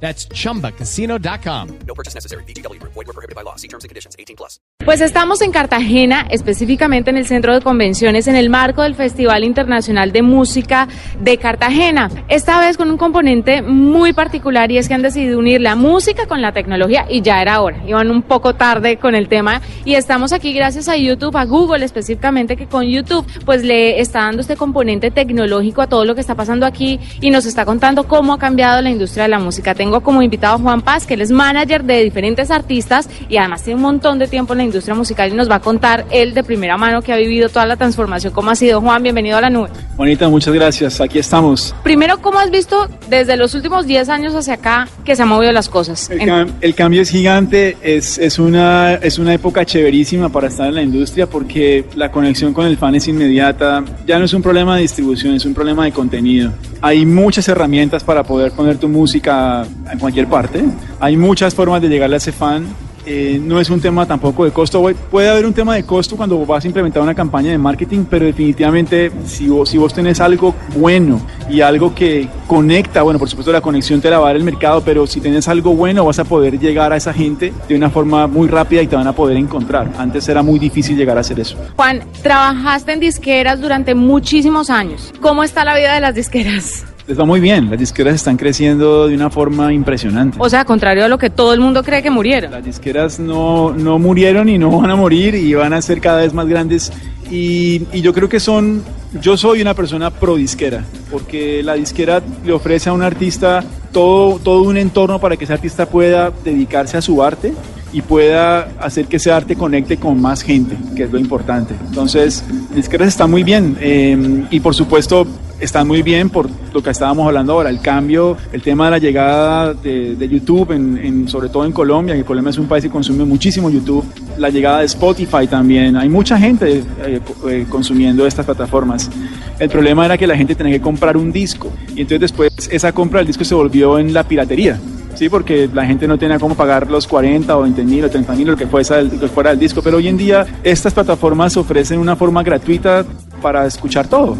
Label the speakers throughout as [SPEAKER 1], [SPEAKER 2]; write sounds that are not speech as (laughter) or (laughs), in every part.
[SPEAKER 1] That's chumbacasino.com.
[SPEAKER 2] No purchase necessary. BGW. Void were prohibited by law. See terms and conditions. 18 plus.
[SPEAKER 3] Pues estamos en Cartagena, específicamente en el centro de convenciones, en el marco del Festival Internacional de Música de Cartagena. Esta vez con un componente muy particular y es que han decidido unir la música con la tecnología y ya era hora. Iban un poco tarde con el tema y estamos aquí gracias a YouTube, a Google específicamente, que con YouTube pues le está dando este componente tecnológico a todo lo que está pasando aquí y nos está contando cómo ha cambiado la industria de la música. Tengo como invitado a Juan Paz, que él es manager de diferentes artistas y además tiene un montón de tiempo en la industria musical y nos va a contar él de primera mano que ha vivido toda la transformación. ¿Cómo ha sido, Juan? Bienvenido a la nube.
[SPEAKER 4] Bonita, muchas gracias. Aquí estamos.
[SPEAKER 3] Primero, ¿cómo has visto desde los últimos 10 años hacia acá que se han movido las cosas?
[SPEAKER 4] El, cam- el cambio es gigante, es, es, una, es una época chéverísima para estar en la industria porque la conexión con el fan es inmediata. Ya no es un problema de distribución, es un problema de contenido. Hay muchas herramientas para poder poner tu música en cualquier parte. Hay muchas formas de llegarle a ese fan. Eh, no es un tema tampoco de costo. Pu- Puede haber un tema de costo cuando vas a implementar una campaña de marketing, pero definitivamente si vos, si vos tenés algo bueno y algo que conecta, bueno, por supuesto la conexión te la va a dar el mercado, pero si tenés algo bueno vas a poder llegar a esa gente de una forma muy rápida y te van a poder encontrar. Antes era muy difícil llegar a hacer eso.
[SPEAKER 3] Juan, trabajaste en disqueras durante muchísimos años. ¿Cómo está la vida de las disqueras?
[SPEAKER 4] Les va muy bien, las disqueras están creciendo de una forma impresionante.
[SPEAKER 3] O sea, contrario a lo que todo el mundo cree que murieron.
[SPEAKER 4] Las disqueras no, no murieron y no van a morir y van a ser cada vez más grandes. Y, y yo creo que son, yo soy una persona pro disquera, porque la disquera le ofrece a un artista todo, todo un entorno para que ese artista pueda dedicarse a su arte y pueda hacer que ese arte conecte con más gente, que es lo importante. Entonces, disqueras están muy bien eh, y por supuesto están muy bien por lo que estábamos hablando ahora, el cambio, el tema de la llegada de, de YouTube, en, en- sobre todo en Colombia, que Colombia es un país que consume muchísimo YouTube, la llegada de Spotify también, hay mucha gente eh, eh, consumiendo estas plataformas. El problema era que la gente tenía que comprar un disco y entonces después esa compra del disco se volvió en la piratería. Sí, porque la gente no tenía cómo pagar los 40 o 20 mil o 30 mil, lo que fuera, el, que fuera el disco. Pero hoy en día estas plataformas ofrecen una forma gratuita para escuchar todo.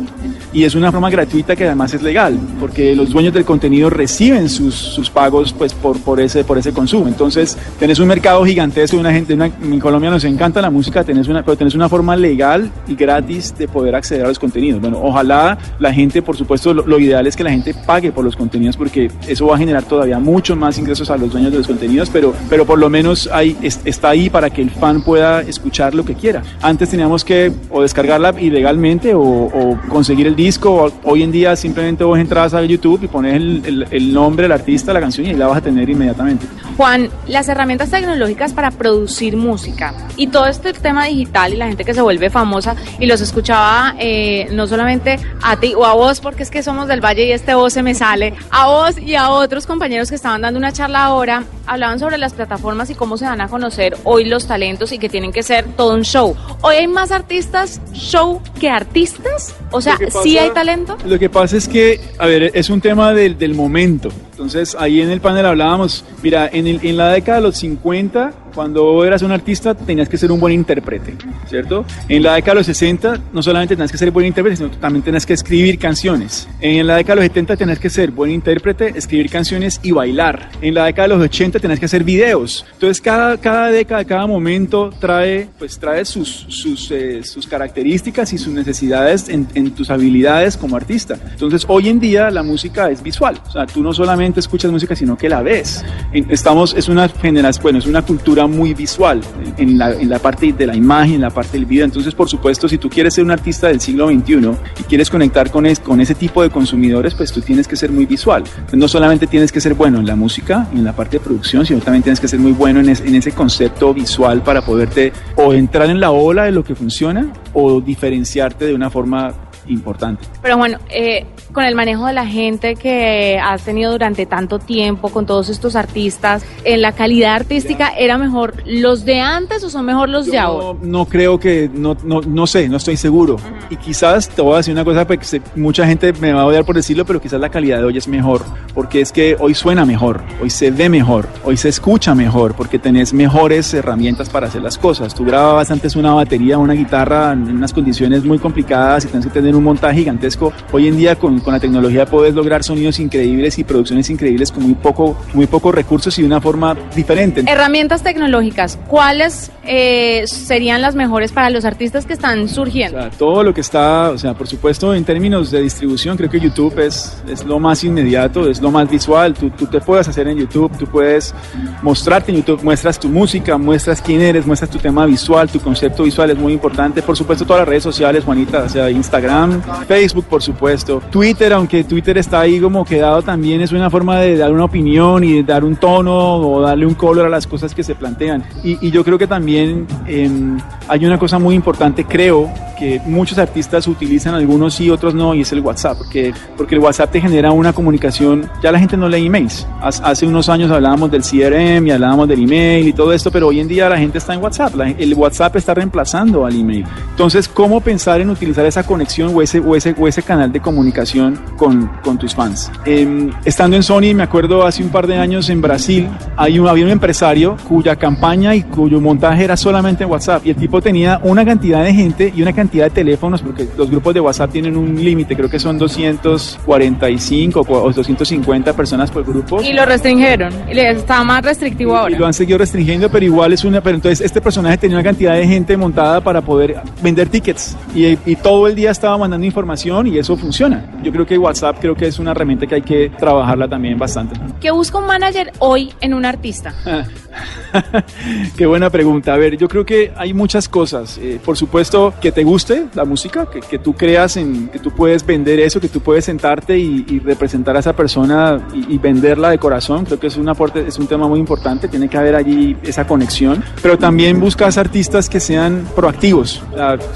[SPEAKER 4] Y es una forma gratuita que además es legal, porque los dueños del contenido reciben sus, sus pagos pues, por, por, ese, por ese consumo. Entonces, tenés un mercado gigantesco. Una gente, una- en Colombia nos encanta la música, tenés una, pero tenés una forma legal y gratis de poder acceder a los contenidos. Bueno, ojalá la gente, por supuesto, lo, lo ideal es que la gente pague por los contenidos, porque eso va a generar todavía mucho más ingresos a los dueños de los contenidos, pero, pero por lo menos hay, es- está ahí para que el fan pueda escuchar lo que quiera. Antes teníamos que o descargarla ilegalmente o, o conseguir el disco. Hoy en día simplemente vos entras a YouTube y pones el, el- el nombre del artista, la canción y la vas a tener inmediatamente.
[SPEAKER 3] Juan, las herramientas tecnológicas para producir música y todo este tema digital y la gente que se vuelve famosa y los escuchaba eh, no solamente a ti o a vos porque es que somos del Valle y este voz se me sale, a vos y a otros compañeros que estaban dando una charla ahora, hablaban sobre las plataformas y cómo se van a conocer hoy los talentos y que tienen que ser todo un show. Hoy hay más artistas show que artistas, o sea, sí hay talento.
[SPEAKER 4] Lo que pasa es que, a ver, es un tema del, del momento. Entonces, ahí en el panel hablábamos, mira, en, el- en la década de los 50, cuando eras un artista, tenías que ser un buen intérprete, ¿cierto? En la década de los 60, no solamente tenías que ser buen intérprete, sino también tenías que escribir canciones. En la década de los 70, tenías que ser buen intérprete, escribir canciones y bailar. En la década de los 80, tenías que hacer videos. Entonces, cada, cada década, cada momento trae, pues, trae sus, sus, eh, sus características y sus necesidades en, en tus habilidades como artista. Entonces, hoy en día la música es visual. O sea, tú no solamente escuchas música, sino que la ves. Estamos, es una generación, bueno, es una cultura muy visual en, la, en la parte de la imagen, en la parte del video. Entonces, por supuesto, si tú quieres ser un artista del siglo XXI y quieres conectar con, es- con ese tipo de consumidores, pues tú tienes que ser muy visual. Entonces, no solamente tienes que ser bueno en la música, en la parte de producción, sino también tienes que ser muy bueno en, en ese concepto visual para poderte o entrar en la ola de lo que funciona o diferenciarte de una forma importante.
[SPEAKER 3] Pero bueno, eh, con el manejo de la gente que has tenido durante tanto tiempo, con todos estos artistas, en la calidad artística, ¿era mejor los de antes o son mejor los de ahora?
[SPEAKER 4] No, no creo que, no, no, no sé, no estoy seguro. Y quizás te voy a decir una cosa, porque sé- mucha gente me va a odiar por decirlo, pero quizás la calidad de hoy es mejor, porque es que hoy suena mejor, hoy se ve mejor, hoy se escucha mejor, porque tenés mejores herramientas para hacer las cosas. Tú grababas antes una batería, una guitarra en unas condiciones muy complicadas y tienes que tener un montaje gigantesco. Hoy en día con, con la tecnología puedes lograr sonidos increíbles y producciones increíbles con muy poco, muy pocos recursos y de una forma diferente.
[SPEAKER 3] Herramientas tecnológicas, ¿cuáles eh, serían las mejores para los artistas que están
[SPEAKER 4] O
[SPEAKER 3] surgiendo?
[SPEAKER 4] sea, todo lo que está, o sea, por supuesto, en términos de distribución, creo que YouTube es, es lo más inmediato, es lo más visual. Tú, tú te puedes hacer en YouTube, tú puedes mostrarte en YouTube, muestras tu música, muestras quién eres, muestras tu tema visual, tu concepto visual es muy importante. Por supuesto, todas las redes sociales, Juanita, o sea, Instagram, Facebook, por supuesto. Twitter, aunque Twitter está ahí como quedado también, es una forma de dar una opinión y de dar un tono o darle un color a las cosas que se plantean. Y, yo creo que también em, hay una cosa muy importante, creo, que muchos artistas utilizan, algunos sí, otros no, y es el WhatsApp, porque, porque el WhatsApp te genera una comunicación, ya la gente no lee emails. Hace unos años hablábamos del CRM y hablábamos del email y todo esto, pero hoy en día la gente está en WhatsApp, la- el WhatsApp está reemplazando al email. Entonces, ¿cómo pensar en utilizar esa conexión o ese, o ese, o ese canal de comunicación con, con tus fans? Em, estando en Sony, me acuerdo hace un par de años en Brasil, hay un, había un empresario cuya campaña y cuyo montaje era solamente en WhatsApp y el tipo tenía una cantidad de gente y una cantidad de teléfonos, porque los grupos de WhatsApp tienen un límite, creo que son 245 o 250 personas por grupo.
[SPEAKER 3] Y lo restringieron, y está más restrictivo
[SPEAKER 4] Y lo
[SPEAKER 3] ahora.
[SPEAKER 4] han seguido restringiendo, pero igual es una. Pero entonces este personaje tenía una cantidad de gente montada para poder vender tickets y, y todo el día estaba mandando información y eso funciona. Yo creo que WhatsApp creo que es una herramienta que hay que trabajarla también bastante.
[SPEAKER 3] ¿Qué busca un manager hoy en un artista? (laughs)
[SPEAKER 4] Qué buena pregunta. A ver, yo creo que hay muchas cosas. Eh, por supuesto, que te guste la música, que, que tú creas en que tú puedes vender eso, que tú puedes sentarte y, y representar a esa persona y, y venderla de corazón. Creo que es un aporte, es un tema muy importante. Tiene que haber allí esa conexión. Pero también buscas artistas que sean proactivos,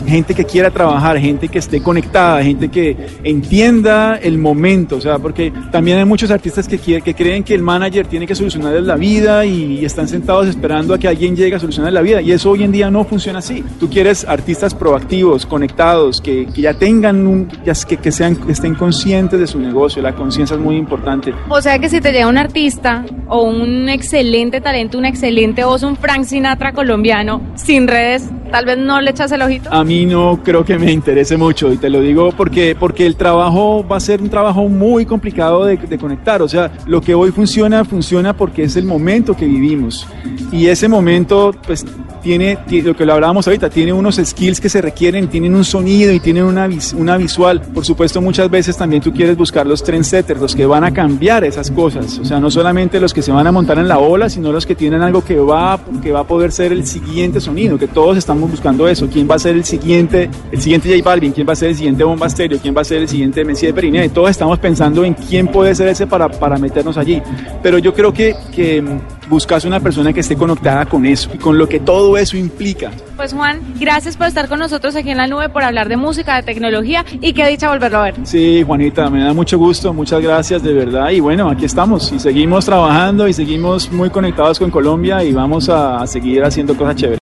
[SPEAKER 4] gente que quiera trabajar, gente que esté conectada, gente que entienda el momento. O sea, porque también hay muchos artistas que, quiere- que creen que el manager tiene que solucionarles la vida y están sentados esperando a que alguien llegue a solucionar la vida. Y eso hoy en día no funciona así. Tú quieres artistas proactivos, conectados, que, que ya tengan, un, que, que sean, que estén conscientes de su negocio. La conciencia es muy importante.
[SPEAKER 3] O sea que si te llega un artista o un excelente talento, una excelente voz, un Frank Sinatra colombiano, sin redes, tal vez no le echas el ojito.
[SPEAKER 4] A mí no creo que me interese mucho y te lo digo porque, porque el trabajo va a ser un trabajo muy complicado de, de conectar. O sea, lo que hoy funciona, funciona porque es el momento que vivimos. Y ese momento, pues, tiene, ti- lo que lo hablábamos ahorita, tiene unos skills que se requieren, tienen un sonido y tienen una, vis- una visual. Por supuesto, muchas veces también tú quieres buscar los trendsetters, los que van a cambiar esas cosas. O sea, no solamente los que se van a montar en la ola, sino los que tienen algo que va, que va a poder ser el siguiente sonido, que todos estamos buscando eso. ¿Quién va a ser el siguiente, el siguiente J Balvin? ¿Quién va a ser el siguiente Bomba Stereo? ¿Quién va a ser el siguiente Messi de Periné? Todos estamos pensando en quién puede ser ese para, para meternos allí. Pero yo creo que, que buscas una persona que esté conectada con eso y con lo que todo eso implica.
[SPEAKER 3] Pues Juan, gracias por estar con nosotros aquí en la nube, por hablar de música, de tecnología y qué dicha volverlo a ver.
[SPEAKER 4] Sí, Juanita, me da mucho gusto, muchas gracias de verdad. Y bueno, aquí estamos y seguimos trabajando y seguimos muy conectados con Colombia y vamos a, seguir haciendo cosas chéveres.